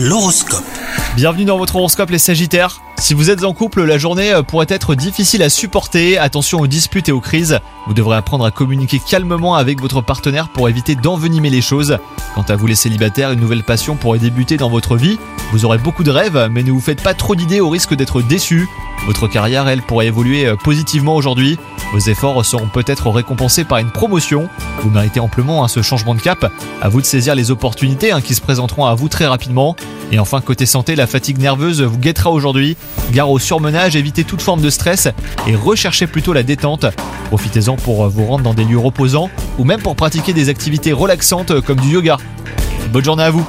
L'horoscope. Bienvenue dans votre horoscope les Sagittaires. Si vous êtes en couple, la journée euh, pourrait être difficile à supporter. Attention aux disputes et aux crises. Vous devrez apprendre à communiquer calmement avec votre partenaire pour éviter d'envenimer les choses. Quant à vous les célibataires, une nouvelle passion pourrait débuter dans votre vie. Vous aurez beaucoup de rêves, mais ne vous faites pas trop d'idées au risque d'être déçu. Votre carrière, elle, pourrait évoluer euh, positivement aujourd'hui. Vos efforts seront peut-être récompensés par une promotion. Vous méritez amplement hein, ce changement de cap. À vous de saisir les opportunités hein, qui se présenteront à vous très rapidement. Et enfin, côté santé, la fatigue nerveuse vous guettera aujourd'hui. Gare au surmenage, évitez toute forme de stress et recherchez plutôt la détente. Profitez-en pour vous rendre dans des lieux reposants ou même pour pratiquer des activités relaxantes comme du yoga. Bonne journée à vous